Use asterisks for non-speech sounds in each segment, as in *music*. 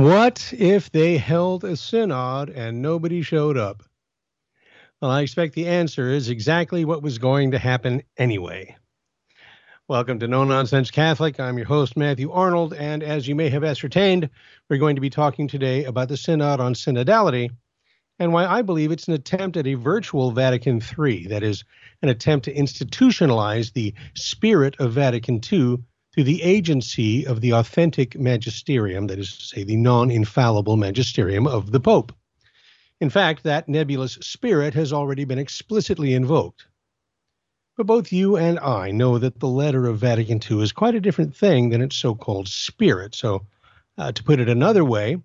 What if they held a synod and nobody showed up? Well, I expect the answer is exactly what was going to happen anyway. Welcome to No Nonsense Catholic. I'm your host, Matthew Arnold, and as you may have ascertained, we're going to be talking today about the Synod on Synodality and why I believe it's an attempt at a virtual Vatican III, that is, an attempt to institutionalize the spirit of Vatican II through the agency of the authentic magisterium, that is to say, the non infallible magisterium of the Pope. In fact, that nebulous spirit has already been explicitly invoked. But both you and I know that the letter of Vatican II is quite a different thing than its so called spirit. So, uh, to put it another way,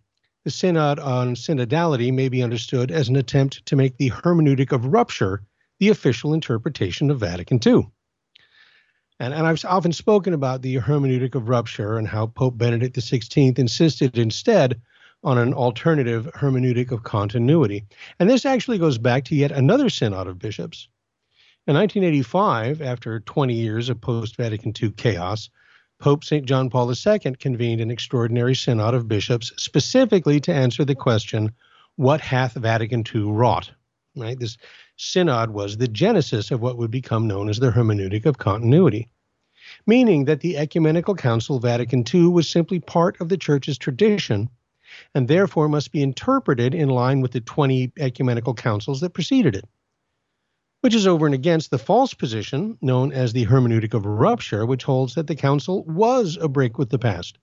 the Synod on Synodality may be understood as an attempt to make the hermeneutic of rupture the official interpretation of Vatican II. And, and I've often spoken about the hermeneutic of rupture and how Pope Benedict XVI insisted instead on an alternative hermeneutic of continuity. And this actually goes back to yet another synod of bishops. In 1985, after 20 years of post Vatican II chaos, Pope St. John Paul II convened an extraordinary synod of bishops specifically to answer the question, What hath Vatican II wrought? Right? This synod was the genesis of what would become known as the hermeneutic of continuity, meaning that the Ecumenical Council Vatican II was simply part of the Church's tradition and therefore must be interpreted in line with the 20 ecumenical councils that preceded it, which is over and against the false position known as the hermeneutic of rupture, which holds that the council was a break with the past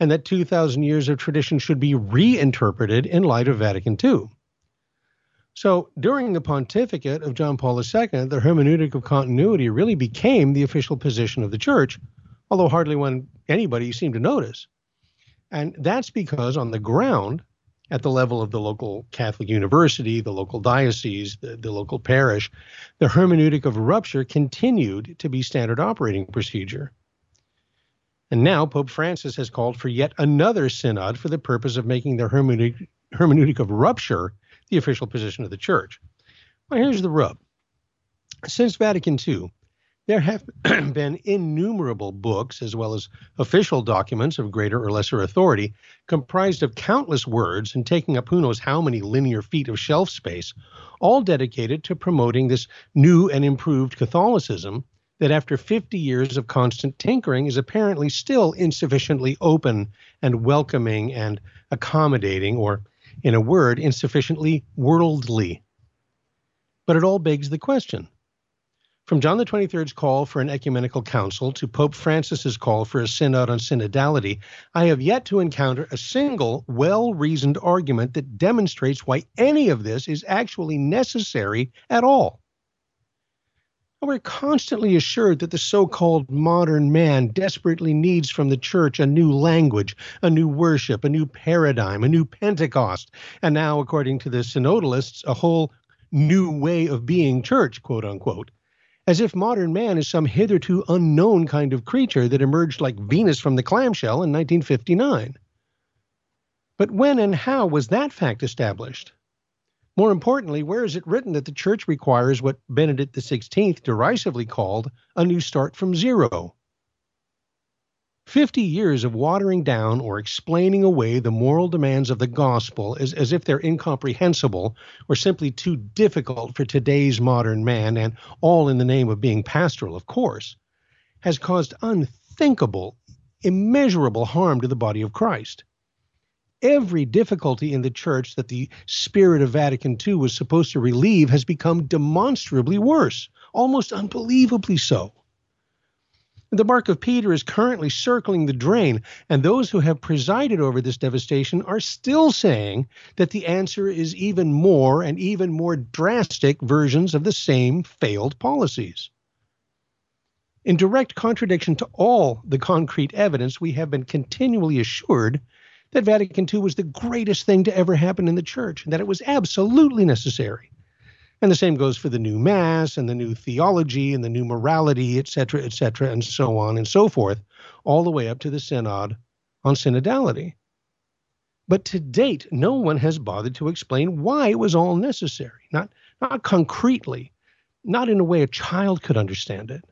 and that 2,000 years of tradition should be reinterpreted in light of Vatican II. So during the pontificate of John Paul II, the hermeneutic of continuity really became the official position of the church, although hardly one anybody seemed to notice. And that's because on the ground, at the level of the local Catholic university, the local diocese, the, the local parish, the hermeneutic of rupture continued to be standard operating procedure. And now Pope Francis has called for yet another synod for the purpose of making the hermeneutic, hermeneutic of rupture the official position of the church. Well, here's the rub. Since Vatican II, there have *clears throat* been innumerable books, as well as official documents of greater or lesser authority, comprised of countless words and taking up who knows how many linear feet of shelf space, all dedicated to promoting this new and improved Catholicism that, after 50 years of constant tinkering, is apparently still insufficiently open and welcoming and accommodating, or in a word, insufficiently worldly. But it all begs the question from John the 23rd's call for an ecumenical council to Pope Francis's call for a synod on synodality, I have yet to encounter a single well reasoned argument that demonstrates why any of this is actually necessary at all. We're constantly assured that the so called modern man desperately needs from the church a new language, a new worship, a new paradigm, a new Pentecost, and now, according to the synodalists, a whole new way of being church, quote unquote. As if modern man is some hitherto unknown kind of creature that emerged like Venus from the clamshell in 1959. But when and how was that fact established? More importantly, where is it written that the church requires what Benedict XVI derisively called a new start from zero? Fifty years of watering down or explaining away the moral demands of the gospel as, as if they're incomprehensible or simply too difficult for today's modern man, and all in the name of being pastoral, of course, has caused unthinkable, immeasurable harm to the body of Christ every difficulty in the church that the spirit of Vatican II was supposed to relieve has become demonstrably worse, almost unbelievably so. The barque of Peter is currently circling the drain, and those who have presided over this devastation are still saying that the answer is even more and even more drastic versions of the same failed policies. In direct contradiction to all the concrete evidence, we have been continually assured that Vatican II was the greatest thing to ever happen in the church, and that it was absolutely necessary. And the same goes for the new mass and the new theology and the new morality, et cetera, et cetera, and so on and so forth, all the way up to the synod on synodality. But to date, no one has bothered to explain why it was all necessary, not, not concretely, not in a way a child could understand it.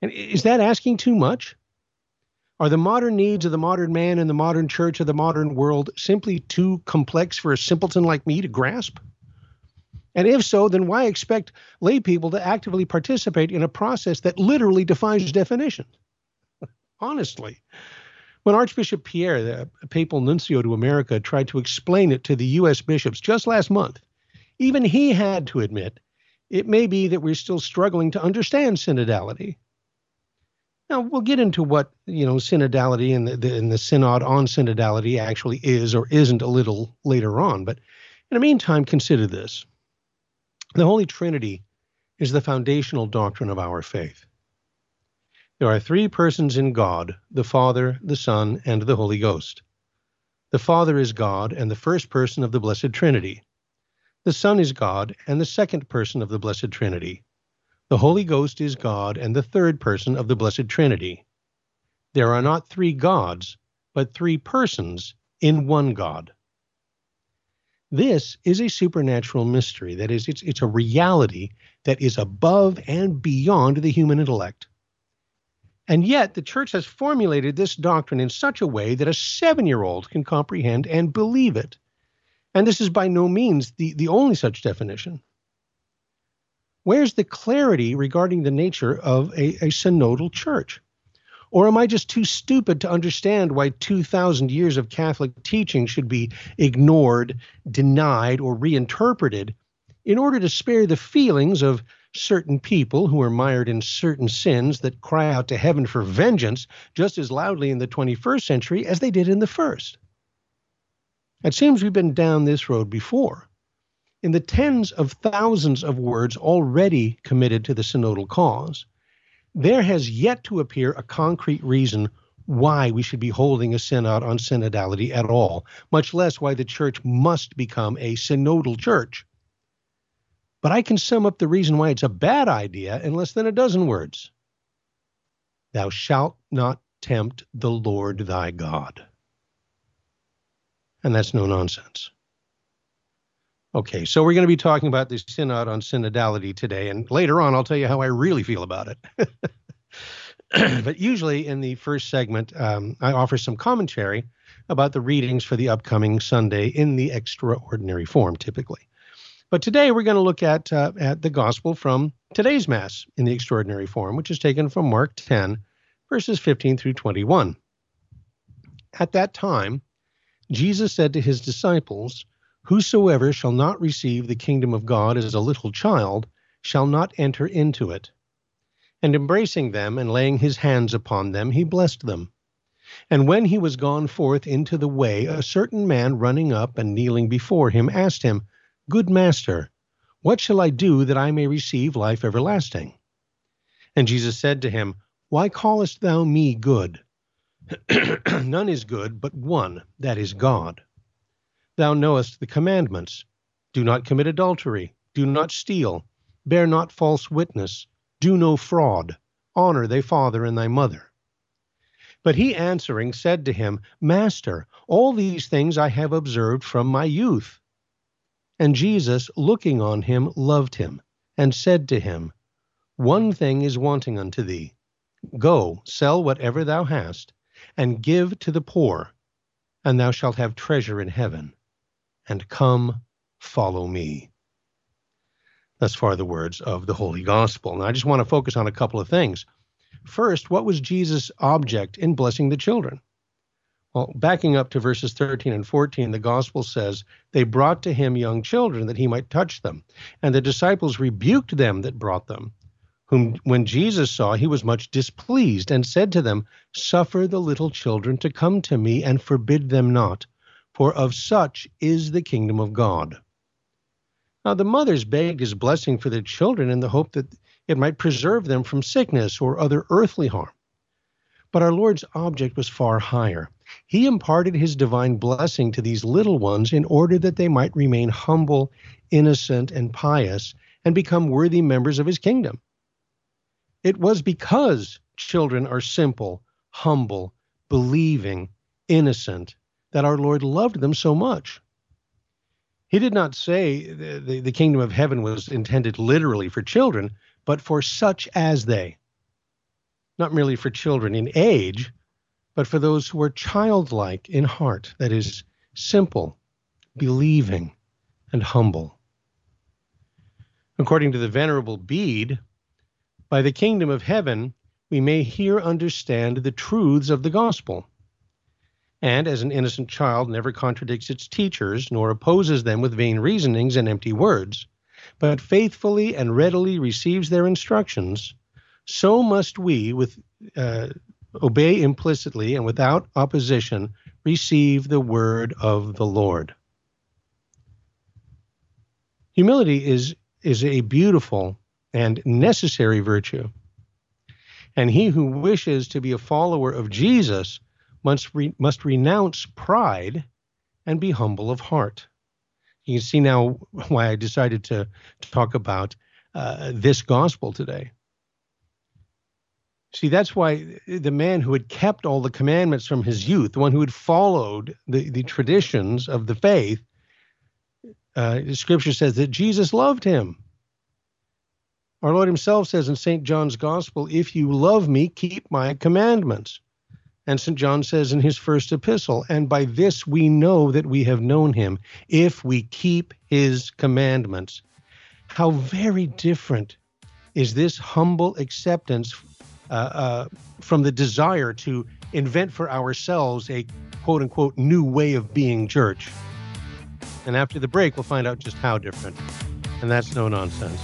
And is that asking too much? Are the modern needs of the modern man and the modern church of the modern world simply too complex for a simpleton like me to grasp? And if so, then why expect lay people to actively participate in a process that literally defies definition? *laughs* Honestly. When Archbishop Pierre, the papal nuncio to America, tried to explain it to the U.S. bishops just last month, even he had to admit it may be that we're still struggling to understand synodality. Now we'll get into what you know synodality and the, the, and the synod on synodality actually is or isn't a little later on. But in the meantime, consider this: the Holy Trinity is the foundational doctrine of our faith. There are three persons in God: the Father, the Son, and the Holy Ghost. The Father is God and the first person of the Blessed Trinity. The Son is God and the second person of the Blessed Trinity. The Holy Ghost is God and the third person of the Blessed Trinity. There are not three gods, but three persons in one God. This is a supernatural mystery. That is, it's, it's a reality that is above and beyond the human intellect. And yet, the church has formulated this doctrine in such a way that a seven year old can comprehend and believe it. And this is by no means the, the only such definition. Where's the clarity regarding the nature of a, a synodal church? Or am I just too stupid to understand why 2,000 years of Catholic teaching should be ignored, denied, or reinterpreted in order to spare the feelings of certain people who are mired in certain sins that cry out to heaven for vengeance just as loudly in the 21st century as they did in the first? It seems we've been down this road before in the tens of thousands of words already committed to the synodal cause, there has yet to appear a concrete reason why we should be holding a synod on synodality at all, much less why the church must become a synodal church. But I can sum up the reason why it's a bad idea in less than a dozen words. Thou shalt not tempt the Lord thy God. And that's no nonsense. Okay, so we're going to be talking about the synod on synodality today, and later on I'll tell you how I really feel about it. *clears throat* but usually in the first segment, um, I offer some commentary about the readings for the upcoming Sunday in the extraordinary form, typically. But today we're going to look at uh, at the gospel from today's mass in the extraordinary form, which is taken from Mark 10, verses 15 through 21. At that time, Jesus said to his disciples Whosoever shall not receive the kingdom of God as a little child shall not enter into it. And embracing them and laying his hands upon them, he blessed them. And when he was gone forth into the way, a certain man running up and kneeling before him asked him, Good master, what shall I do that I may receive life everlasting? And Jesus said to him, Why callest thou me good? *clears throat* None is good but one, that is God. Thou knowest the commandments do not commit adultery, do not steal, bear not false witness, do no fraud, honor thy father and thy mother. But he answering said to him, Master, all these things I have observed from my youth. And Jesus, looking on him, loved him, and said to him, One thing is wanting unto thee. Go, sell whatever thou hast, and give to the poor, and thou shalt have treasure in heaven and come follow me. Thus far, the words of the Holy Gospel. And I just want to focus on a couple of things. First, what was Jesus' object in blessing the children? Well, backing up to verses 13 and 14, the gospel says, They brought to him young children that he might touch them, and the disciples rebuked them that brought them. Whom, when Jesus saw, he was much displeased, and said to them, Suffer the little children to come to me, and forbid them not, for of such is the kingdom of God. Now the mothers begged his blessing for their children in the hope that it might preserve them from sickness or other earthly harm. But our Lord's object was far higher. He imparted his divine blessing to these little ones in order that they might remain humble, innocent, and pious, and become worthy members of his kingdom. It was because children are simple, humble, believing, innocent, that our Lord loved them so much. He did not say the, the, the, kingdom of heaven was intended literally for children, but for such as they. Not merely for children in age, but for those who are childlike in heart, that is, simple, believing, and humble. According to the Venerable Bede, by the kingdom of heaven, we may here understand the truths of the gospel. And as an innocent child never contradicts its teachers, nor opposes them with vain reasonings and empty words, but faithfully and readily receives their instructions, so must we, with uh, obey implicitly and without opposition, receive the word of the Lord. Humility is, is a beautiful and necessary virtue. And he who wishes to be a follower of Jesus must, re, must renounce pride and be humble of heart. You can see now why I decided to, to talk about uh, this gospel today. See, that's why the man who had kept all the commandments from his youth, the one who had followed the, the traditions of the faith, uh, scripture says that Jesus loved him. Our Lord Himself says in St. John's Gospel, If you love me, keep my commandments. And St. John says in his first epistle, And by this we know that we have known him, if we keep his commandments. How very different is this humble acceptance uh, uh, from the desire to invent for ourselves a quote unquote new way of being church. And after the break, we'll find out just how different. And that's no nonsense.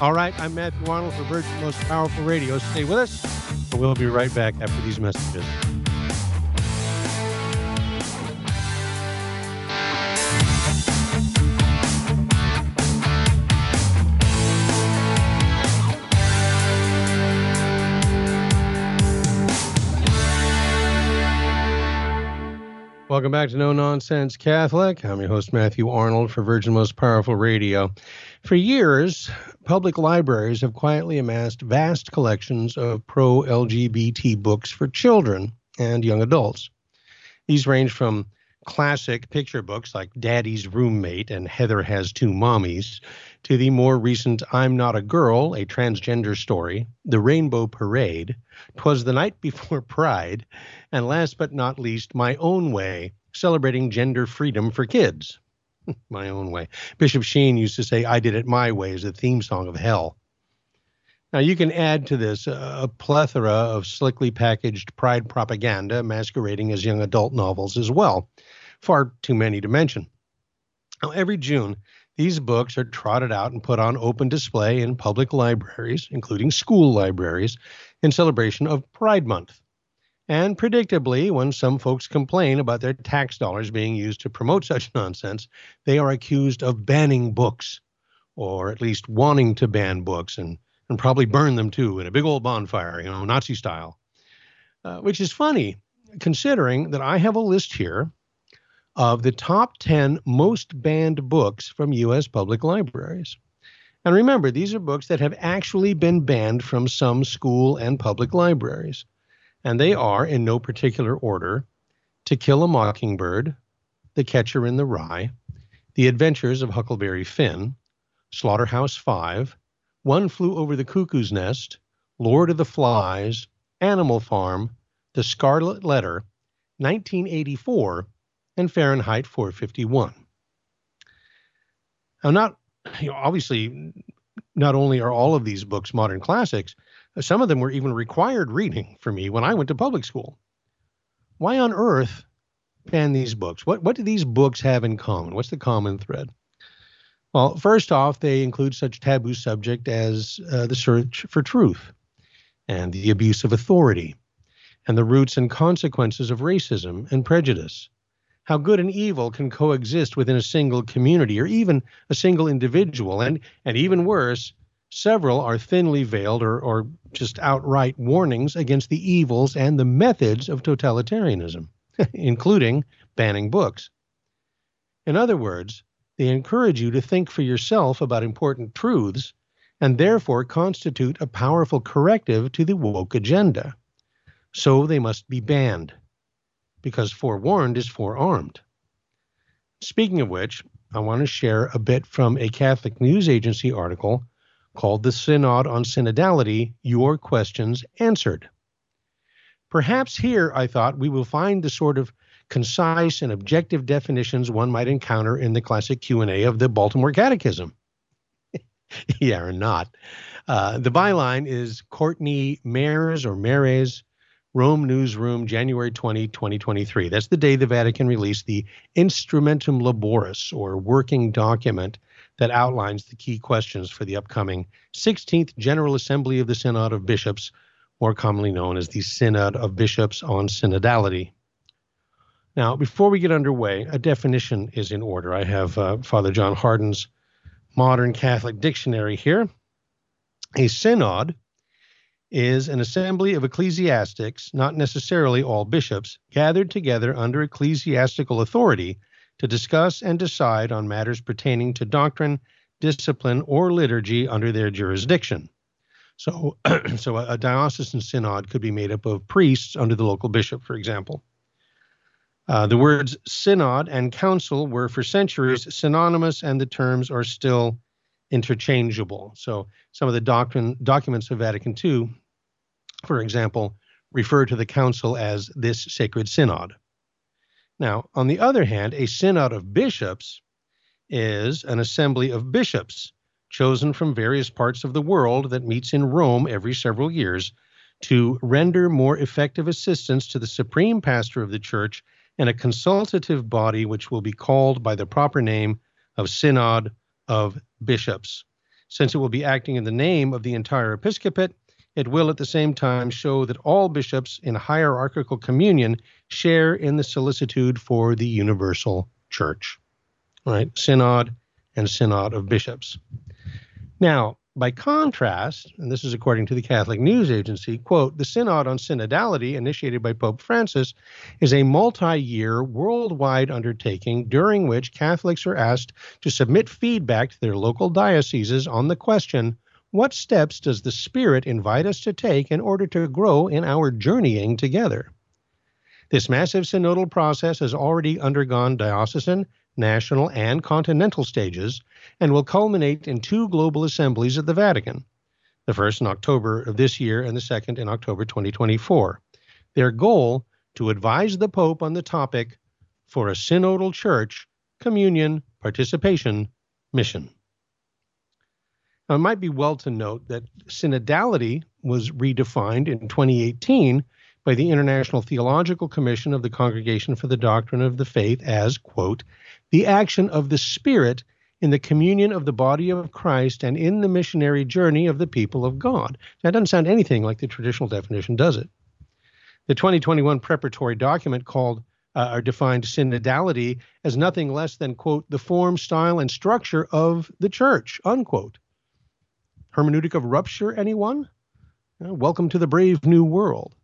All right, I'm Matthew Arnold for Virgin Most Powerful Radio. Stay with us, we'll be right back after these messages. Welcome back to No Nonsense Catholic. I'm your host, Matthew Arnold, for Virgin Most Powerful Radio. For years, public libraries have quietly amassed vast collections of pro LGBT books for children and young adults. These range from classic picture books like Daddy's Roommate and Heather Has Two Mommies to the more recent I'm Not a Girl, a transgender story, The Rainbow Parade, Twas the Night Before Pride, and last but not least, My Own Way, celebrating gender freedom for kids. *laughs* my own way. Bishop Sheen used to say, I did it my way as a theme song of hell. Now, you can add to this a plethora of slickly packaged pride propaganda masquerading as young adult novels as well. Far too many to mention. Now, every June, these books are trotted out and put on open display in public libraries, including school libraries, in celebration of Pride Month. And predictably, when some folks complain about their tax dollars being used to promote such *laughs* nonsense, they are accused of banning books, or at least wanting to ban books and, and probably burn them too in a big old bonfire, you know, Nazi style. Uh, which is funny, considering that I have a list here of the top 10 most banned books from U.S. public libraries. And remember, these are books that have actually been banned from some school and public libraries. And they are, in no particular order, To Kill a Mockingbird, The Catcher in the Rye, The Adventures of Huckleberry Finn, Slaughterhouse Five, One Flew Over the Cuckoo's Nest, Lord of the Flies, Animal Farm, The Scarlet Letter, 1984, and Fahrenheit 451. Now, not you know, obviously, not only are all of these books modern classics, some of them were even required reading for me when I went to public school. Why on earth ban these books? What what do these books have in common? What's the common thread? Well, first off, they include such taboo subject as uh, the search for truth and the abuse of authority and the roots and consequences of racism and prejudice how good and evil can coexist within a single community or even a single individual. And, and even worse, several are thinly veiled or, or just outright warnings against the evils and the methods of totalitarianism, *laughs* including banning books. In other words, they encourage you to think for yourself about important truths and therefore constitute a powerful corrective to the woke agenda. So they must be banned because forewarned is forearmed. Speaking of which, I want to share a bit from a Catholic news agency article called The Synod on Synodality Your Questions Answered. Perhaps here, I thought, we will find the sort of concise and objective definitions one might encounter in the classic Q&A of the Baltimore Catechism. *laughs* yeah, or not. Uh, the byline is Courtney Mares or Mares, Rome Newsroom, January 20, 2023. That's the day the Vatican released the Instrumentum Laboris, or working document that outlines the key questions for the upcoming 16th General Assembly of the Synod of Bishops, more commonly known as the Synod of Bishops on Synodality. Now, before we get underway, a definition is in order. I have uh, Father John Hardon's Modern Catholic Dictionary here. A synod is an assembly of ecclesiastics, not necessarily all bishops, gathered together under ecclesiastical authority to discuss and decide on matters pertaining to doctrine, discipline, or liturgy under their jurisdiction. So, *clears throat* so a, a diocesan synod could be made up of priests under the local bishop, for example. Uh, the words synod and council were for centuries synonymous, and the terms are still interchangeable. So, some of the doctrine documents of Vatican II, for example, refer to the council as this sacred synod. Now, on the other hand, a synod of bishops is an assembly of bishops chosen from various parts of the world that meets in Rome every several years to render more effective assistance to the supreme pastor of the church and a consultative body which will be called by the proper name of Synod of Bishops. Since it will be acting in the name of the entire episcopate, it will at the same time show that all bishops in hierarchical communion share in the solicitude for the universal church. All right, synod and synod of bishops. Now, by contrast, and this is according to the Catholic News Agency, quote, the Synod on Synodality, initiated by Pope Francis, is a multi year worldwide undertaking during which Catholics are asked to submit feedback to their local dioceses on the question what steps does the Spirit invite us to take in order to grow in our journeying together? This massive synodal process has already undergone diocesan national, and continental stages, and will culminate in two global assemblies at the Vatican, the first in October of this year and the second in October 2024. Their goal to advise the Pope on the topic for a synodal church, communion, participation, mission. Now, it might be well to note that synodality was redefined in 2018 by the International Theological Commission of the Congregation for the Doctrine of the Faith as, quote, the action of the Spirit in the communion of the body of Christ and in the missionary journey of the people of God. That doesn't sound anything like the traditional definition, does it? The 2021 preparatory document called uh, or defined synodality as nothing less than, quote, the form, style, and structure of the church, unquote. Hermeneutic of rupture, anyone? Uh, welcome to the brave new world.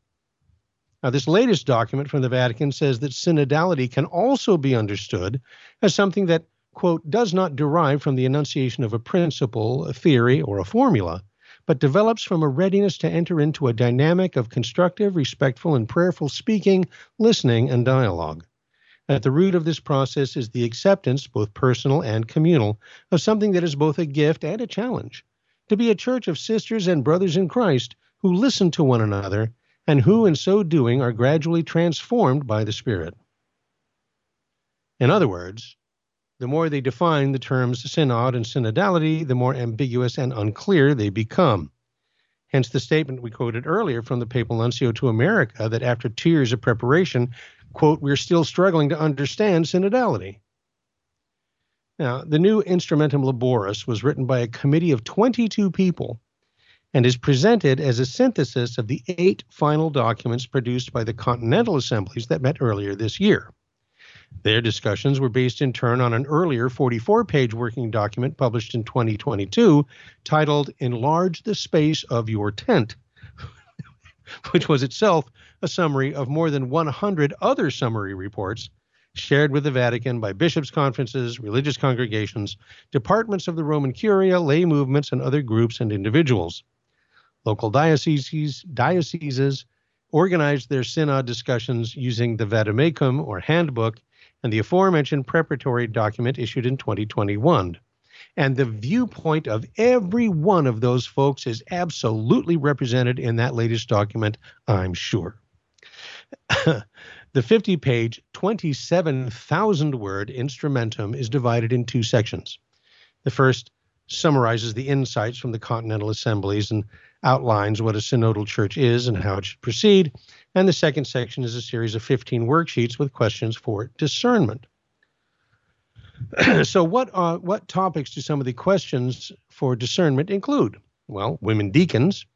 Now, this latest document from the Vatican says that synodality can also be understood as something that, quote, does not derive from the enunciation of a principle, a theory, or a formula, but develops from a readiness to enter into a dynamic of constructive, respectful, and prayerful speaking, listening, and dialogue. At the root of this process is the acceptance, both personal and communal, of something that is both a gift and a challenge to be a church of sisters and brothers in Christ who listen to one another and who, in so doing, are gradually transformed by the Spirit. In other words, the more they define the terms synod and synodality, the more ambiguous and unclear they become. Hence the statement we quoted earlier from the papal nuncio to America that after two years of preparation, quote, we're still struggling to understand synodality. Now, the new Instrumentum Laboris was written by a committee of 22 people and is presented as a synthesis of the eight final documents produced by the Continental Assemblies that met earlier this year. Their discussions were based in turn on an earlier 44 page working document published in 2022 titled Enlarge the Space of Your Tent, *laughs* which was itself a summary of more than 100 other summary reports shared with the Vatican by bishops' conferences, religious congregations, departments of the Roman Curia, lay movements, and other groups and individuals. Local dioceses, dioceses organized their synod discussions using the Vademecum or handbook and the aforementioned preparatory document issued in 2021. And the viewpoint of every one of those folks is absolutely represented in that latest document, I'm sure. *laughs* the 50 page, 27,000 word instrumentum is divided in two sections. The first summarizes the insights from the Continental Assemblies and outlines what a synodal church is and how it should proceed. And the second section is a series of 15 worksheets with questions for discernment. *clears throat* so, what uh, what topics do some of the questions for discernment include? Well, women deacons,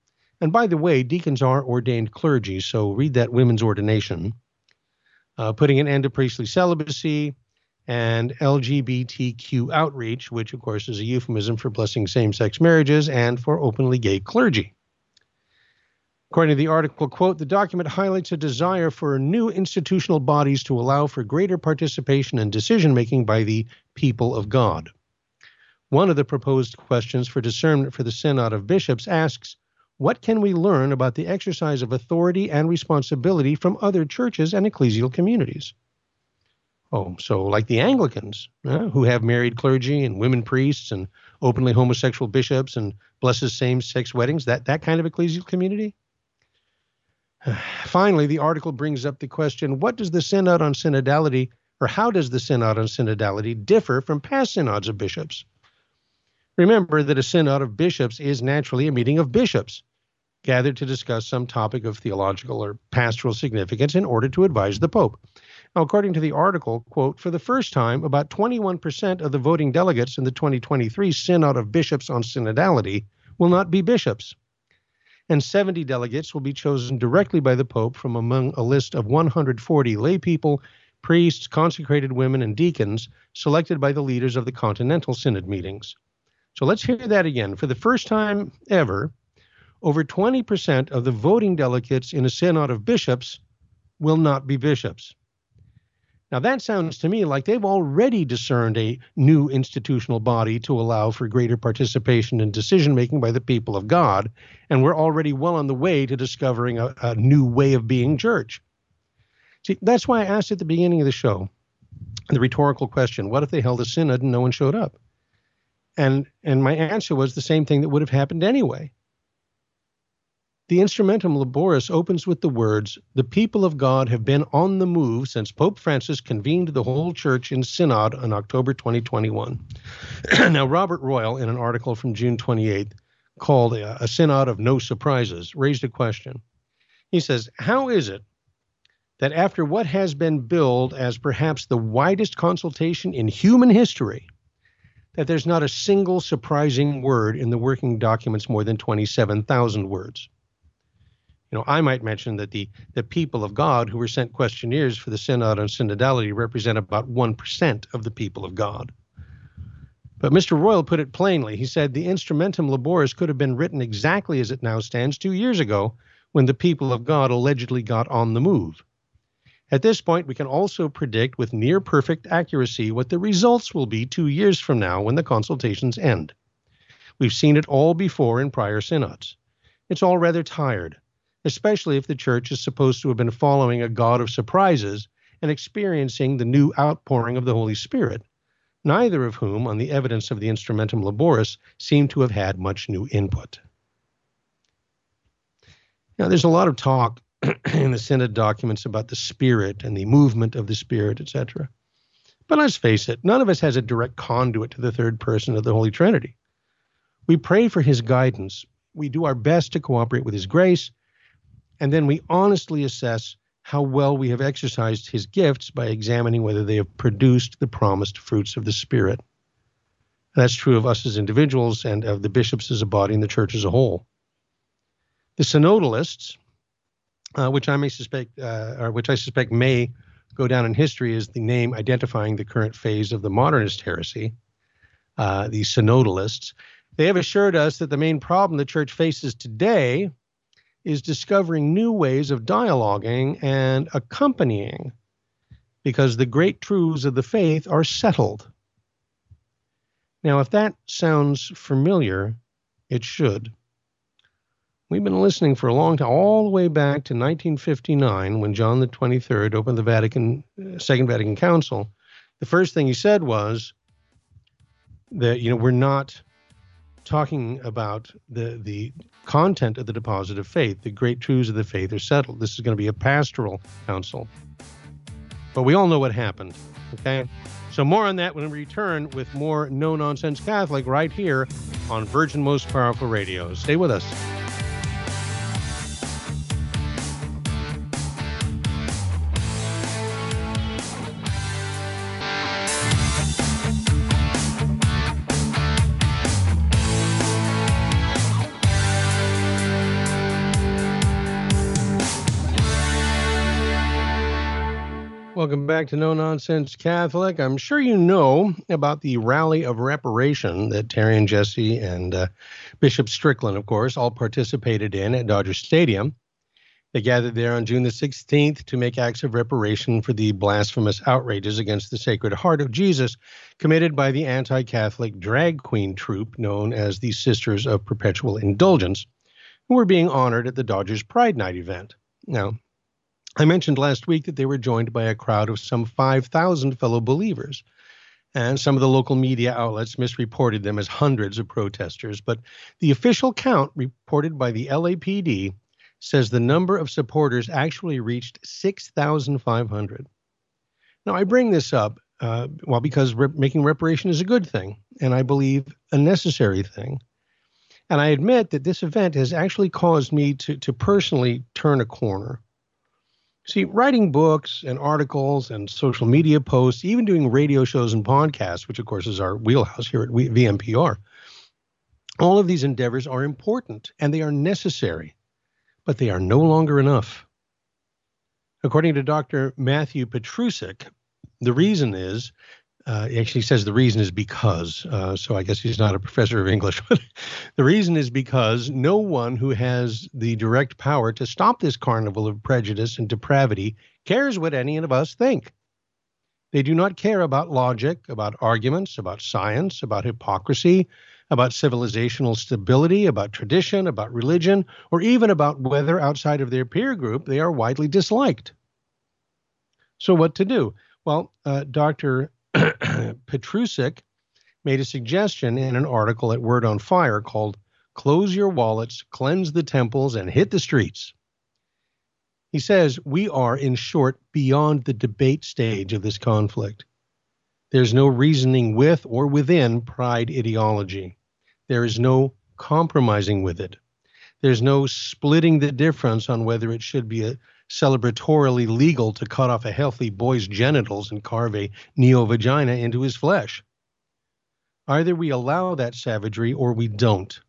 and by the way, deacons are ordained clergy, so read that women's ordination. Uh, putting an end to priestly celibacy, and LGBTQ outreach, which of course is a euphemism for blessing same sex marriages and for openly gay clergy. According to the article, quote, the document highlights a desire for new institutional bodies to allow for greater participation and decision making by the people of God. One of the proposed questions for discernment for the Synod of Bishops asks, what can we learn about the exercise of authority and responsibility from other churches and ecclesial communities? Oh, so like the Anglicans, uh, who have married clergy and women priests and openly homosexual bishops and blesses same-sex weddings, that that kind of ecclesial community. *sighs* Finally, the article brings up the question: What does the synod on synodality, or how does the synod on synodality differ from past synods of bishops? Remember that a synod of bishops is naturally a meeting of bishops gathered to discuss some topic of theological or pastoral significance in order to advise the pope. Now, according to the article, quote, for the first time, about 21% of the voting delegates in the 2023 Synod of Bishops on Synodality will not be bishops. And 70 delegates will be chosen directly by the Pope from among a list of 140 laypeople, priests, consecrated women, and deacons selected by the leaders of the Continental Synod meetings. So let's hear that again. For the first time ever, over 20% of the voting delegates in a synod of bishops will not be bishops. Now, that sounds to me like they've already discerned a new institutional body to allow for greater participation in decision making by the people of God, and we're already well on the way to discovering a, a new way of being church. See, that's why I asked at the beginning of the show the rhetorical question what if they held a synod and no one showed up? And, and my answer was the same thing that would have happened anyway. The Instrumentum Laboris opens with the words The people of God have been on the move since Pope Francis convened the whole church in Synod on October 2021. *clears throat* now, Robert Royal, in an article from June 28th called a, Synod of No Surprises, raised a question. He says, How is it that after what has been billed as perhaps the widest consultation in human history, that there's not a single surprising word in the working documents more than 27,000 words? You know, I might mention that the, the people of God who were sent questionnaires for the Synod on Synodality represent about 1% of the people of God. But Mr. Royal put it plainly. He said the Instrumentum Laboris could have been written exactly as it now stands two years ago when the people of God allegedly got on the move. At this point, we can also predict with near perfect accuracy what the results will be two years from now when the consultations end. We've seen it all before in prior synods. It's all rather tired especially if the church is supposed to have been following a God of surprises and experiencing the new outpouring of the Holy Spirit, neither of whom, on the evidence of the Instrumentum Laboris, seem to have had much new input. Now, there's a lot of talk *clears throat* in the Synod documents about the Spirit and the movement of the Spirit, etc. But let's face it, none of us has a direct conduit to the third person of the Holy Trinity. We pray for his guidance. We do our best to cooperate with his grace, and then we honestly assess how well we have exercised his gifts by examining whether they have produced the promised fruits of the Spirit. That's true of us as individuals and of the bishops as a body and the church as a whole. The synodalists, uh, which I may suspect, uh, or which I suspect may go down in history as the name identifying the current phase of the modernist heresy, uh, the synodalists, they have assured us that the main problem the church faces today is discovering new ways of dialoguing and accompanying because the great truths of the faith are settled. Now, if that sounds familiar, it should. We've been listening for a long time, all the way back to 1959 when John the 23rd opened the Vatican uh, Second Vatican Council. The first thing he said was that you know we're not talking about the the content of the deposit of faith. The great truths of the faith are settled. This is going to be a pastoral council. But we all know what happened. Okay? So more on that when we return with more No Nonsense Catholic right here on Virgin Most Powerful Radio. Stay with us. Welcome back to No Nonsense Catholic. I'm sure you know about the Rally of Reparation that Terry and Jesse and uh, Bishop Strickland, of course, all participated in at Dodger Stadium. They gathered there on June the 16th to make acts of reparation for the blasphemous outrages against the Sacred Heart of Jesus committed by the anti Catholic drag queen troupe known as the Sisters of Perpetual Indulgence, who were being honored at the Dodgers Pride Night event. Now, I mentioned last week that they were joined by a crowd of some 5,000 fellow believers. And some of the local media outlets misreported them as hundreds of protesters. But the official count reported by the LAPD says the number of supporters actually reached 6,500. Now, I bring this up, uh, well, because re- making reparation is a good thing, and I believe a necessary thing. And I admit that this event has actually caused me to, to personally turn a corner. See, writing books and articles and social media posts, even doing radio shows and podcasts, which of course is our wheelhouse here at VMPR, all of these endeavors are important and they are necessary, but they are no longer enough. According to Dr. Matthew Petrusek, the reason is uh, he actually says the reason is because. Uh, so I guess he's not a professor of English. *laughs* But the reason is because no one who has the direct power to stop this carnival of prejudice and depravity cares what any of us think. They do not care about logic, about arguments, about science, about hypocrisy, about civilizational stability, about tradition, about religion, or even about whether outside of their peer group they are widely disliked. So, what to do? Well, uh, Dr. Petrusek made a suggestion in an article at Word on Fire called Close Your Wallets, Cleanse the Temples, and Hit the Streets. He says, We are, in short, beyond the debate stage of this conflict. There's no reasoning with or within pride ideology. There is no compromising with it. There's no splitting the difference on whether it should be a celebratorily legal to cut off a healthy boy's genitals and carve a neo vagina into his flesh. Either we allow that savagery or we don't.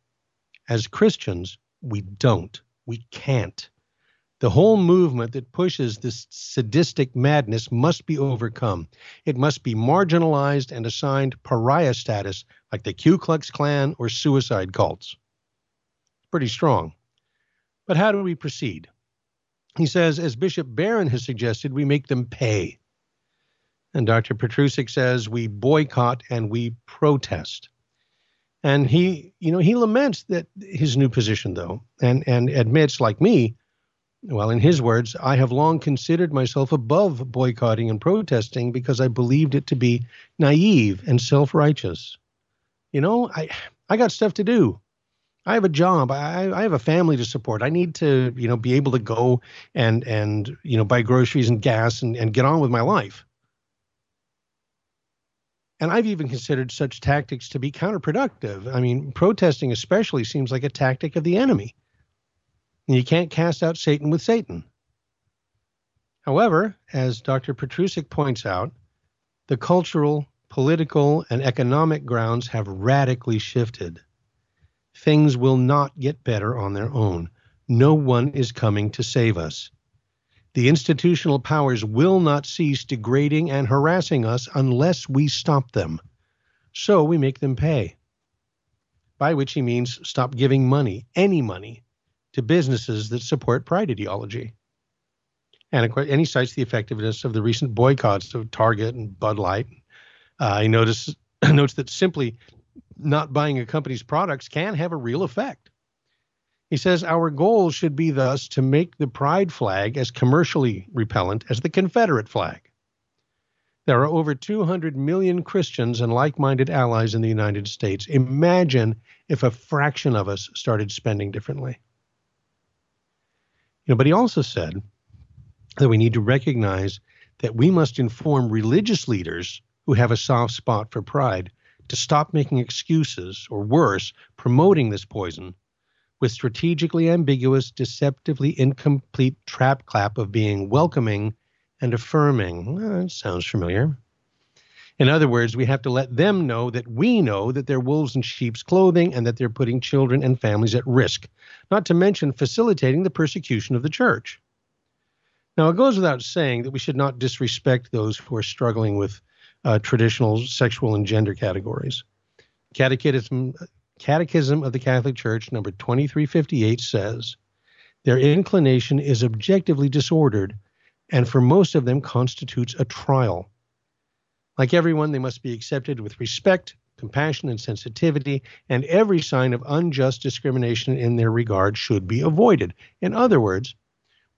As Christians, we don't. We can't. The whole movement that pushes this sadistic madness must be overcome. It must be marginalized and assigned pariah status like the Ku Klux Klan or suicide cults. Pretty strong. But how do we proceed? He says, as Bishop Barron has suggested, we make them pay. And Dr. Petrusek says we boycott and we protest. And he, you know, he laments that his new position, though, and, and admits, like me, well, in his words, I have long considered myself above boycotting and protesting because I believed it to be naive and self righteous. You know, I, I got stuff to do. I have a job. I, I have a family to support. I need to, you know, be able to go and and you know buy groceries and gas and, and get on with my life. And I've even considered such tactics to be counterproductive. I mean, protesting especially seems like a tactic of the enemy. And you can't cast out Satan with Satan. However, as Dr. Petrusek points out, the cultural, political, and economic grounds have radically shifted things will not get better on their own. No one is coming to save us. The institutional powers will not cease degrading and harassing us unless we stop them. So we make them pay. By which he means stop giving money, any money, to businesses that support pride ideology. And, and he cites the effectiveness of the recent boycotts of Target and Bud Light. Uh, he notice, *clears throat* notes that simply not buying a company's products can have a real effect. He says our goal should be thus to make the pride flag as commercially repellent as the Confederate flag. There are over 200 million Christians and like minded allies in the United States. Imagine if a fraction of us started spending differently. You know, but he also said that we need to recognize that we must inform religious leaders who have a soft spot for pride to stop making excuses, or worse, promoting this poison with strategically ambiguous, deceptively incomplete trap clap of being welcoming and affirming. Well, sounds familiar. In other words, we have to let them know that we know that they're wolves in sheep's clothing and that they're putting children and families at risk, not to mention facilitating the persecution of the church. Now, it goes without saying that we should not disrespect those who are struggling with uh, traditional sexual and gender categories. Catechism, Catechism of the Catholic Church, number 2358, says their inclination is objectively disordered and for most of them constitutes a trial. Like everyone, they must be accepted with respect, compassion, and sensitivity, and every sign of unjust discrimination in their regard should be avoided. In other words,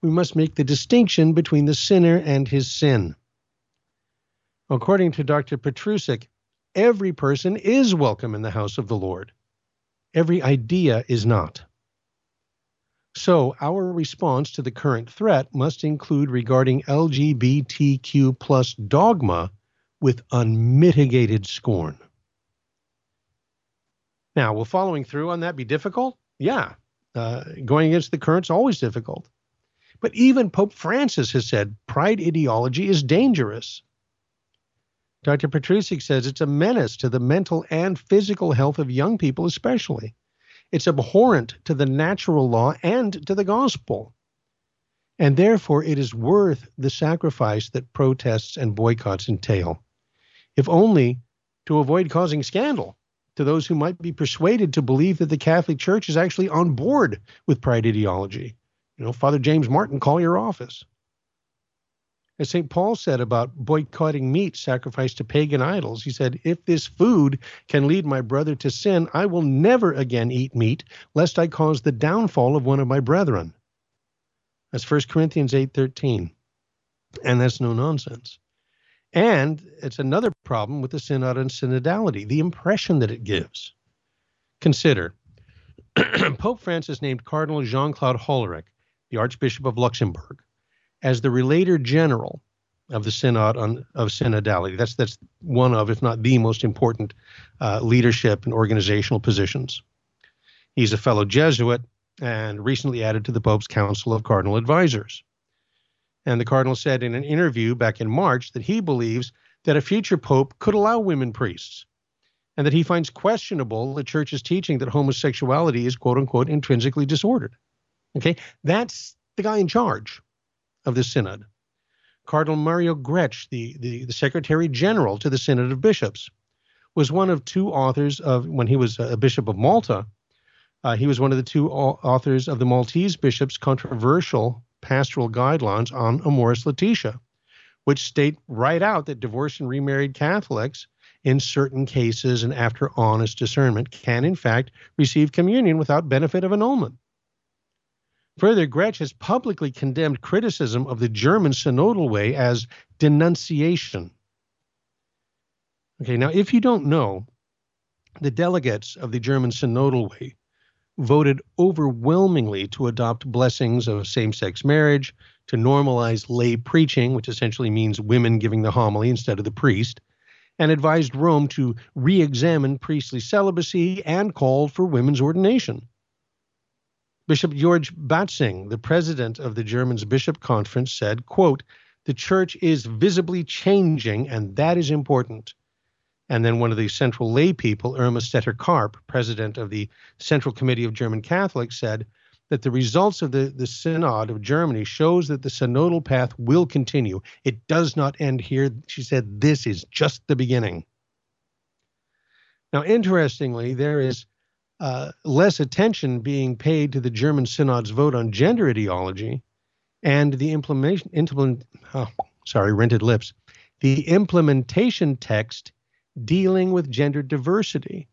we must make the distinction between the sinner and his sin. According to Dr. Petrusek, every person is welcome in the house of the Lord. Every idea is not. So, our response to the current threat must include regarding LGBTQ plus dogma with unmitigated scorn. Now, will following through on that be difficult? Yeah. Uh, going against the current is always difficult. But even Pope Francis has said pride ideology is dangerous. Dr. Petrusek says it's a menace to the mental and physical health of young people, especially. It's abhorrent to the natural law and to the gospel. And therefore, it is worth the sacrifice that protests and boycotts entail, if only to avoid causing scandal to those who might be persuaded to believe that the Catholic Church is actually on board with pride ideology. You know, Father James Martin, call your office. As St. Paul said about boycotting meat sacrificed to pagan idols, he said, If this food can lead my brother to sin, I will never again eat meat, lest I cause the downfall of one of my brethren. That's 1 Corinthians 8.13. And that's no nonsense. And it's another problem with the synod and synodality, the impression that it gives. Consider, *clears throat* Pope Francis named Cardinal Jean-Claude Hollerich, the Archbishop of Luxembourg, as the relator general of the synod on, of synodality. That's that's one of, if not the most important, uh, leadership and organizational positions. He's a fellow Jesuit and recently added to the Pope's Council of Cardinal Advisors. And the cardinal said in an interview back in March that he believes that a future pope could allow women priests, and that he finds questionable the church's teaching that homosexuality is quote unquote intrinsically disordered. Okay, that's the guy in charge of the synod. Cardinal Mario Grech, the, the, the Secretary General to the Synod of Bishops, was one of two authors of, when he was a bishop of Malta, uh, he was one of the two authors of the Maltese bishop's controversial pastoral guidelines on Amoris Laetitia, which state right out that divorced and remarried Catholics, in certain cases and after honest discernment, can in fact receive communion without benefit of annulment. Further, Grech has publicly condemned criticism of the German synodal way as denunciation. Okay, now if you don't know, the delegates of the German synodal way voted overwhelmingly to adopt blessings of same sex marriage, to normalize lay preaching, which essentially means women giving the homily instead of the priest, and advised Rome to re examine priestly celibacy and called for women's ordination. Bishop George Batzing, the president of the German's Bishop Conference, said, quote, the church is visibly changing, and that is important. And then one of the central lay people, Irma Stetter Karp, president of the Central Committee of German Catholics, said that the results of the, the Synod of Germany shows that the synodal path will continue. It does not end here. She said, this is just the beginning. Now, interestingly, there is uh, less attention being paid to the German Synod's vote on gender ideology and the implementation, implement, oh, sorry, rented lips, the implementation text dealing with gender diversity,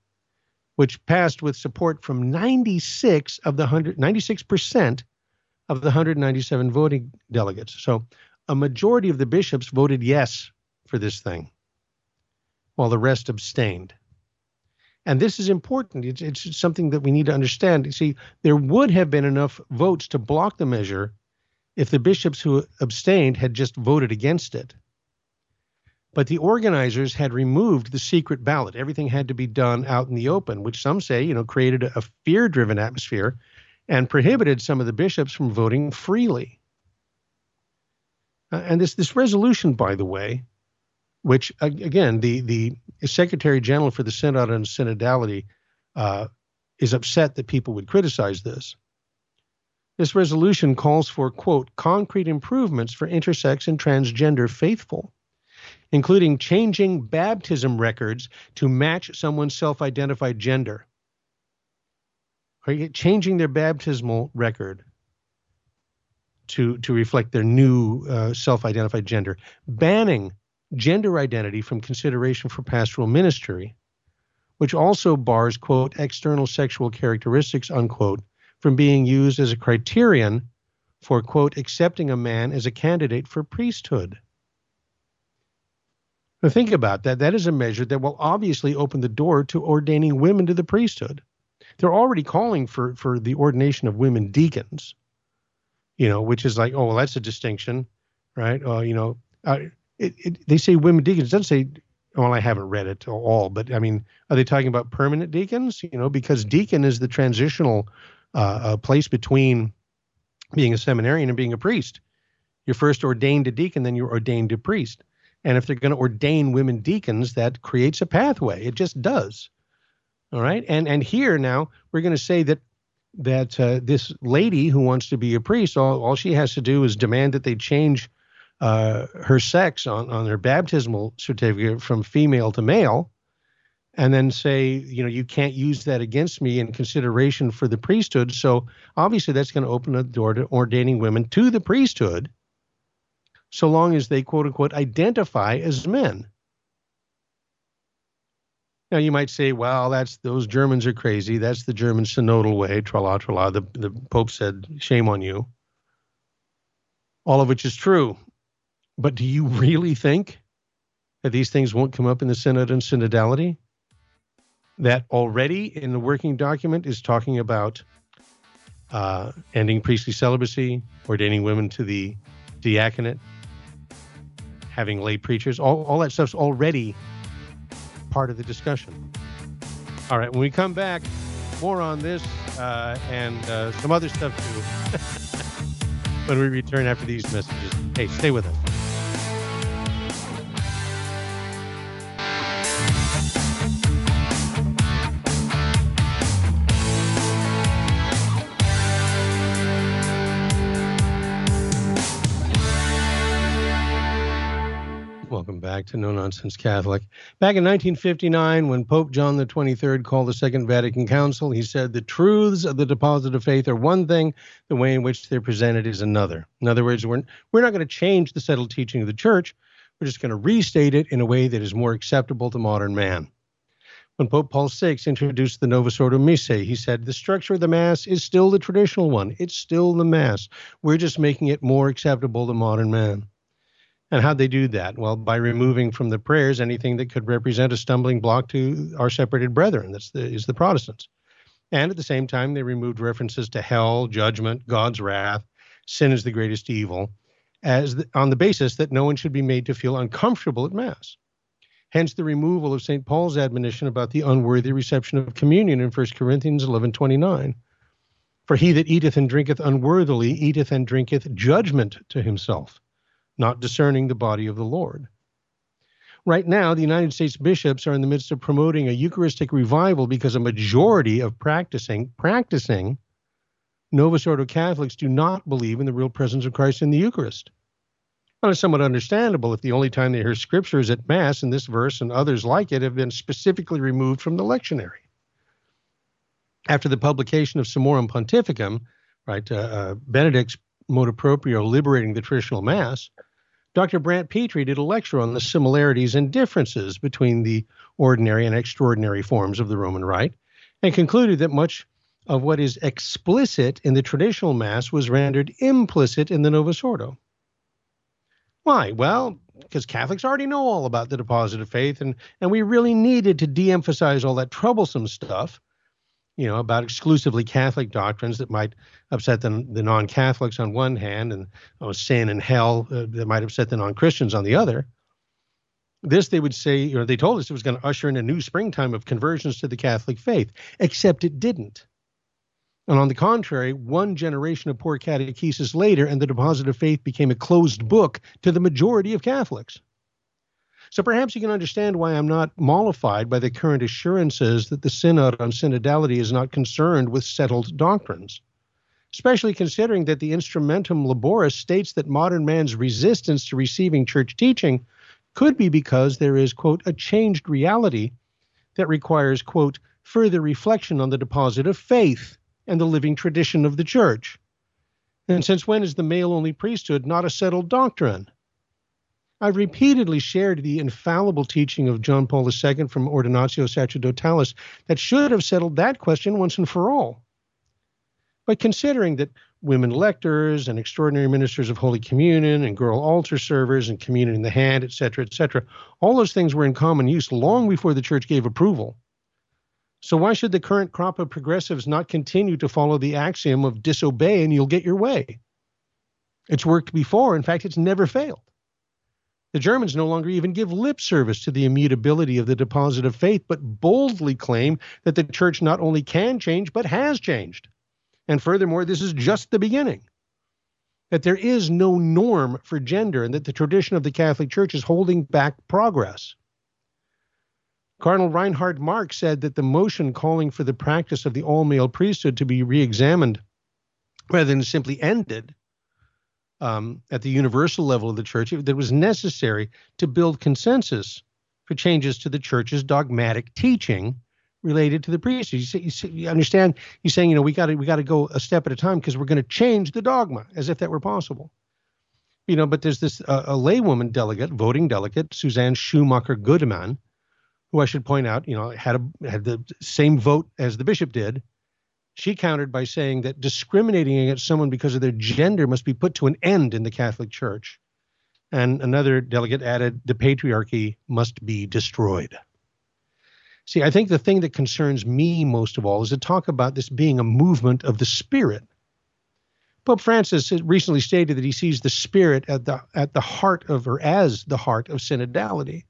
which passed with support from 96 of the 100, 96% of the 197 voting delegates. So a majority of the bishops voted yes for this thing, while the rest abstained. And this is important. It's, it's something that we need to understand. You see, there would have been enough votes to block the measure if the bishops who abstained had just voted against it. But the organizers had removed the secret ballot. Everything had to be done out in the open, which some say, you know, created a fear driven atmosphere and prohibited some of the bishops from voting freely. Uh, and this, this resolution, by the way, which again, the, the Secretary General for the Synod on Synodality uh, is upset that people would criticize this. This resolution calls for, quote, concrete improvements for intersex and transgender faithful, including changing baptism records to match someone's self identified gender. Changing their baptismal record to, to reflect their new uh, self identified gender? Banning gender identity from consideration for pastoral ministry, which also bars, quote, external sexual characteristics, unquote, from being used as a criterion for, quote, accepting a man as a candidate for priesthood. Now, think about that. That is a measure that will obviously open the door to ordaining women to the priesthood. They're already calling for, for the ordination of women deacons, you know, which is like, oh, well, that's a distinction, right? Uh, you know, uh, it, it, they say women deacons. Doesn't say, well, I haven't read it all, but I mean, are they talking about permanent deacons? You know, because deacon is the transitional uh, a place between being a seminarian and being a priest. You're first ordained a deacon, then you're ordained a priest. And if they're going to ordain women deacons, that creates a pathway. It just does. All right. And and here now we're going to say that that uh, this lady who wants to be a priest, all, all she has to do is demand that they change uh, her sex on, on her baptismal certificate from female to male, and then say, you know, you can't use that against me in consideration for the priesthood. So obviously that's going to open the door to ordaining women to the priesthood, so long as they quote unquote identify as men. Now you might say, well, that's those Germans are crazy. That's the German synodal way. Tra la tra la. The the Pope said, shame on you. All of which is true. But do you really think that these things won't come up in the synod and synodality? that already in the working document is talking about uh, ending priestly celibacy, ordaining women to the diaconate, having lay preachers. All, all that stuff's already part of the discussion. All right, when we come back, more on this uh, and uh, some other stuff too *laughs* when we return after these messages. Hey, stay with us. Back to No Nonsense Catholic. Back in 1959, when Pope John 23rd called the Second Vatican Council, he said the truths of the deposit of faith are one thing, the way in which they're presented is another. In other words, we're, we're not going to change the settled teaching of the church. We're just going to restate it in a way that is more acceptable to modern man. When Pope Paul VI introduced the Novus Ordo Missae, he said the structure of the Mass is still the traditional one. It's still the Mass. We're just making it more acceptable to modern man. And how'd they do that? Well, by removing from the prayers anything that could represent a stumbling block to our separated brethren, that's the, is the Protestants. And at the same time, they removed references to hell, judgment, God's wrath, sin is the greatest evil, as the, on the basis that no one should be made to feel uncomfortable at Mass. Hence the removal of St. Paul's admonition about the unworthy reception of communion in 1 Corinthians 11:29. For he that eateth and drinketh unworthily eateth and drinketh judgment to himself not discerning the body of the Lord. Right now, the United States bishops are in the midst of promoting a Eucharistic revival because a majority of practicing practicing Novus Ordo Catholics do not believe in the real presence of Christ in the Eucharist. Well, it's somewhat understandable if the only time they hear Scripture is at Mass, and this verse and others like it have been specifically removed from the lectionary. After the publication of Summorum Pontificum, right, uh, uh, Benedict's motu proprio liberating the traditional mass, Dr. Brant Pitre did a lecture on the similarities and differences between the ordinary and extraordinary forms of the Roman Rite and concluded that much of what is explicit in the traditional Mass was rendered implicit in the Novus Ordo. Why? Well, because Catholics already know all about the deposit of faith, and and we really needed to de-emphasize all that troublesome stuff, you know, about exclusively Catholic doctrines that might upset the, the non-Catholics on one hand, and oh, sin and hell uh, that might upset the non-Christians on the other. This they would say, know, they told us it was going to usher in a new springtime of conversions to the Catholic faith, except it didn't. And on the contrary, one generation of poor catechesis later, and the deposit of faith became a closed book to the majority of Catholics. So perhaps you can understand why I'm not mollified by the current assurances that the Synod on Synodality is not concerned with settled doctrines, especially considering that the Instrumentum Laboris states that modern man's resistance to receiving church teaching could be because there is, quote, a changed reality that requires, quote, further reflection on the deposit of faith and the living tradition of the church. And since when is the male only priesthood not a settled doctrine? I've repeatedly shared the infallible teaching of John Paul II from Ordinatio Sacerdotalis that should have settled that question once and for all. But considering that women lectors and extraordinary ministers of Holy Communion and girl altar servers and communion in the hand, etc., etc., all those things were in common use long before the church gave approval. So why should the current crop of progressives not continue to follow the axiom of disobey and you'll get your way? It's worked before. In fact, it's never failed. The Germans no longer even give lip service to the immutability of the deposit of faith, but boldly claim that the church not only can change, but has changed. And furthermore, this is just the beginning. That there is no norm for gender and that the tradition of the Catholic Church is holding back progress. Cardinal Reinhard Marx said that the motion calling for the practice of the all male priesthood to be re examined rather than simply ended um, at the universal level of the church, that was necessary to build consensus for changes to the church's dogmatic teaching related to the priesthood. You, you, you understand? He's saying, you know, we got to we got to go a step at a time because we're going to change the dogma as if that were possible. You know, but there's this uh, a laywoman delegate, voting delegate, Suzanne Schumacher Gudemann, who I should point out, you know, had a, had the same vote as the bishop did. She countered by saying that discriminating against someone because of their gender must be put to an end in the Catholic Church. And another delegate added, the patriarchy must be destroyed. See, I think the thing that concerns me most of all is to talk about this being a movement of the Spirit. Pope Francis recently stated that he sees the Spirit at the at the heart of, or as the heart of synodality.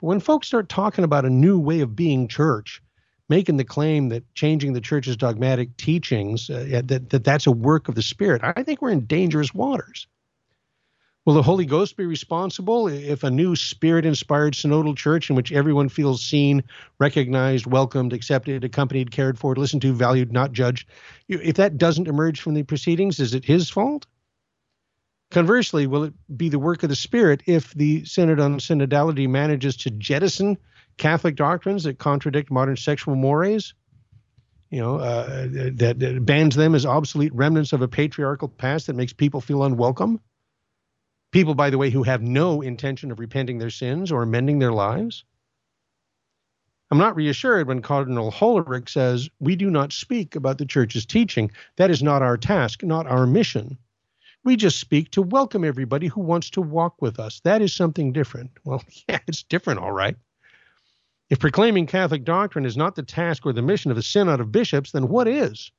But when folks start talking about a new way of being church, making the claim that changing the church's dogmatic teachings uh, that, that that's a work of the spirit. I think we're in dangerous waters. Will the holy ghost be responsible if a new spirit inspired synodal church in which everyone feels seen recognized welcomed accepted accompanied cared for listened to valued not judged? If that doesn't emerge from the proceedings is it his fault? Conversely, will it be the work of the Spirit if the Synod on Synodality manages to jettison Catholic doctrines that contradict modern sexual mores? You know, uh, that, that bans them as obsolete remnants of a patriarchal past that makes people feel unwelcome? People, by the way, who have no intention of repenting their sins or amending their lives? I'm not reassured when Cardinal Hollerich says, We do not speak about the church's teaching. That is not our task, not our mission. We just speak to welcome everybody who wants to walk with us. That is something different. Well, *laughs* yeah, it's different, all right. If proclaiming Catholic doctrine is not the task or the mission of a synod of bishops, then what is?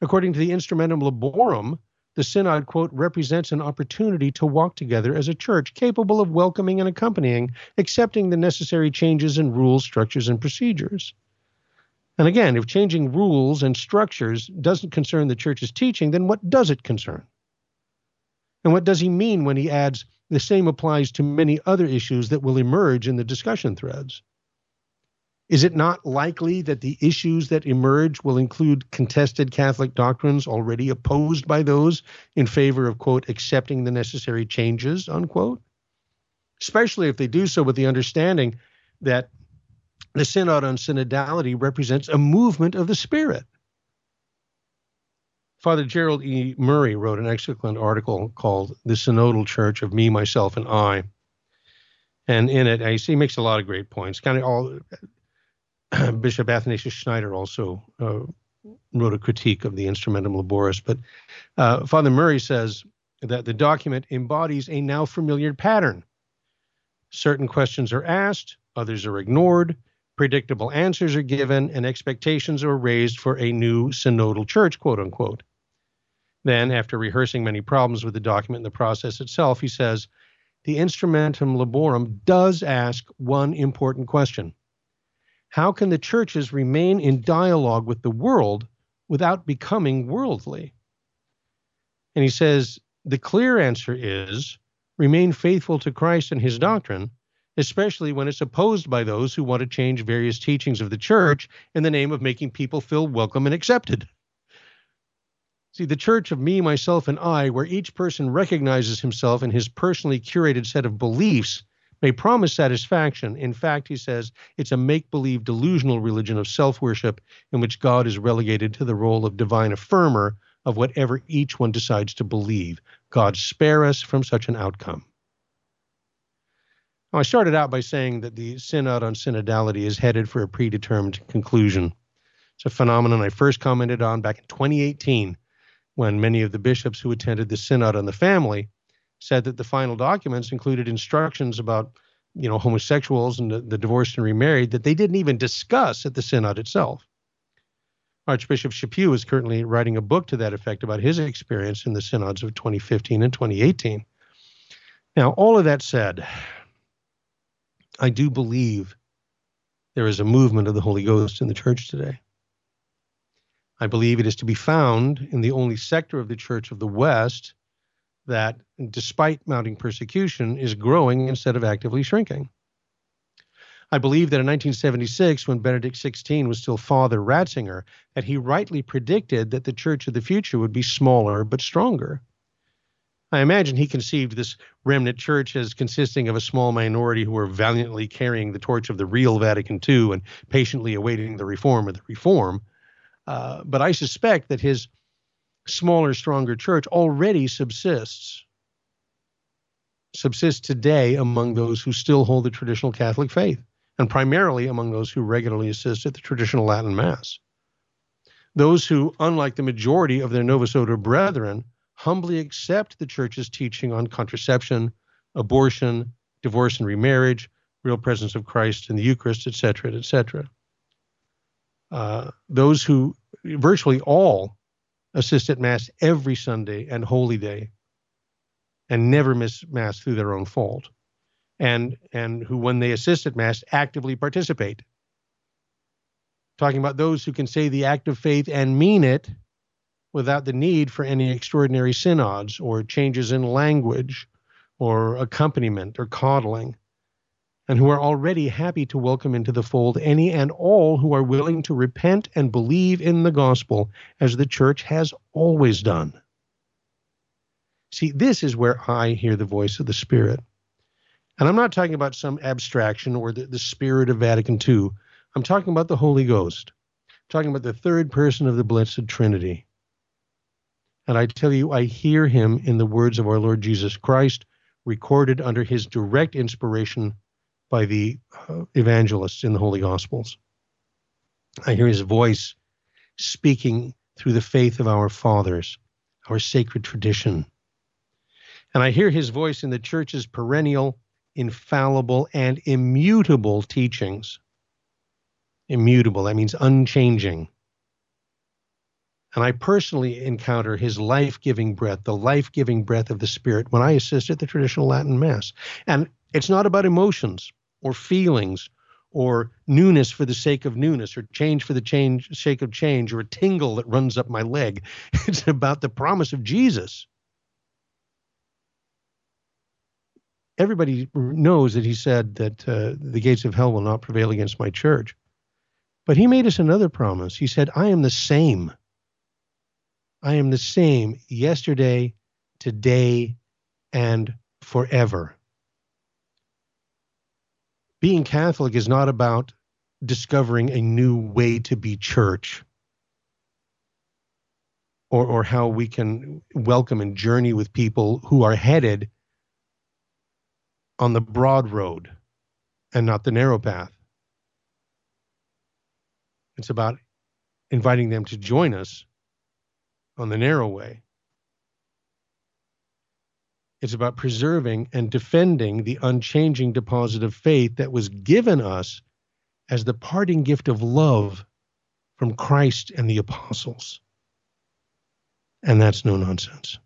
According to the Instrumentum Laborum, the synod, quote, represents an opportunity to walk together as a church capable of welcoming and accompanying, accepting the necessary changes in rules, structures, and procedures. And again, if changing rules and structures doesn't concern the church's teaching, then what does it concern? And what does he mean when he adds, the same applies to many other issues that will emerge in the discussion threads? Is it not likely that the issues that emerge will include contested Catholic doctrines already opposed by those in favor of, quote, accepting the necessary changes, unquote? Especially if they do so with the understanding that the Synod on Synodality represents a movement of the Spirit. Father Gerald E. Murray wrote an excellent article called The Synodal Church of Me, Myself, and I. And in it, I see he makes a lot of great points. Kind of all *clears throat* Bishop Athanasius Schneider also uh, wrote a critique of the Instrumentum Laboris. But uh, Father Murray says that the document embodies a now familiar pattern. Certain questions are asked, others are ignored, predictable answers are given, and expectations are raised for a new synodal church, quote unquote. Then, after rehearsing many problems with the document and the process itself, he says, the Instrumentum Laborum does ask one important question How can the churches remain in dialogue with the world without becoming worldly? And he says, the clear answer is remain faithful to Christ and his doctrine, especially when it's opposed by those who want to change various teachings of the church in the name of making people feel welcome and accepted. See, the church of me, myself, and I, where each person recognizes himself in his personally curated set of beliefs, may promise satisfaction. In fact, he says, it's a make believe delusional religion of self worship in which God is relegated to the role of divine affirmer of whatever each one decides to believe. God spare us from such an outcome. Now, I started out by saying that the Synod on Synodality is headed for a predetermined conclusion. It's a phenomenon I first commented on back in 2018 when many of the bishops who attended the Synod on the Family said that the final documents included instructions about you know homosexuals and the, the divorced and remarried that they didn't even discuss at the synod itself. Archbishop chaput is currently writing a book to that effect about his experience in the synods of 2015 and 2018 now all of that said i do believe there is a movement of the holy ghost in the church today I believe it is to be found in the only sector of the Church of the West that, despite mounting persecution, is growing instead of actively shrinking. I believe that in 1976, when Benedict XVI was still Father Ratzinger, that he rightly predicted that the church of the future would be smaller but stronger. I imagine he conceived this remnant church as consisting of a small minority who were valiantly carrying the torch of the real Vatican II and patiently awaiting the reform of the reform. Uh, but I suspect that his smaller, stronger church already subsists, subsists today among those who still hold the traditional Catholic faith, and primarily among those who regularly assist at the traditional Latin Mass. Those who, unlike the majority of their Novus Ordo brethren, humbly accept the church's teaching on contraception, abortion, divorce and remarriage, real presence of Christ in the Eucharist, etc., etc. Uh, those who virtually all assist at Mass every Sunday and Holy Day and never miss Mass through their own fault, and, and who, when they assist at Mass, actively participate. Talking about those who can say the act of faith and mean it without the need for any extraordinary synods or changes in language or accompaniment or coddling and who are already happy to welcome into the fold any and all who are willing to repent and believe in the gospel as the church has always done. See, this is where I hear the voice of the Spirit. And I'm not talking about some abstraction or the, the Spirit of Vatican II. I'm talking about the Holy Ghost. I'm talking about the third person of the Blessed Trinity. And I tell you, I hear him in the words of our Lord Jesus Christ, recorded under his direct inspiration by the uh, evangelists in the Holy Gospels. I hear his voice speaking through the faith of our fathers, our sacred tradition. And I hear his voice in the church's perennial, infallible, and immutable teachings. Immutable, that means unchanging. And I personally encounter his life giving breath, the life giving breath of the Spirit, when I assist at the traditional Latin Mass. And it's not about emotions or feelings or newness for the sake of newness or change for the change sake of change or a tingle that runs up my leg. *laughs* It's about the promise of Jesus. Everybody knows that he said that uh, the gates of hell will not prevail against my church. But he made us another promise. He said, I am the same. I am the same yesterday, today, and forever being Catholic is not about discovering a new way to be church or, or how we can welcome and journey with people who are headed on the broad road and not the narrow path. It's about inviting them to join us on the narrow way. It's about preserving and defending the unchanging deposit of faith that was given us as the parting gift of love from Christ and the apostles. And that's no nonsense.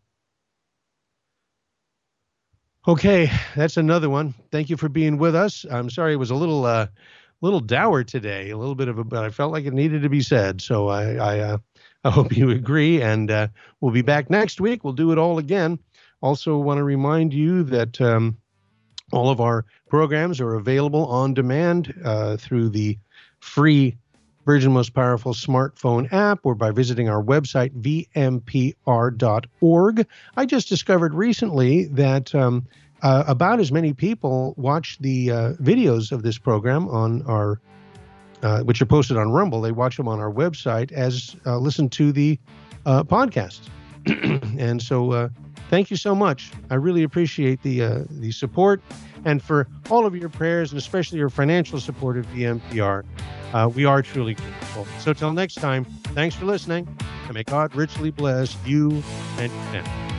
Okay, that's another one. Thank you for being with us. I'm sorry it was a little uh little dour today, a little bit of a but I felt like it needed to be said. So I I uh, I hope you *laughs* agree and uh, we'll be back next week. We'll do it all again. Also want to remind you that um, all of our programs are available on demand uh, through the free Virgin Most Powerful smartphone app or by visiting our website, vmpr.org. I just discovered recently that um, uh, about as many people watch the uh, videos of this program on our, uh, which are posted on Rumble. They watch them on our website as uh, listen to the uh, podcast. *clears throat* and so uh, thank you so much. I really appreciate the the support and for all of your prayers and especially your financial support of VMPR. Uh, we are truly grateful. So, till next time, thanks for listening, and may God richly bless you and your family.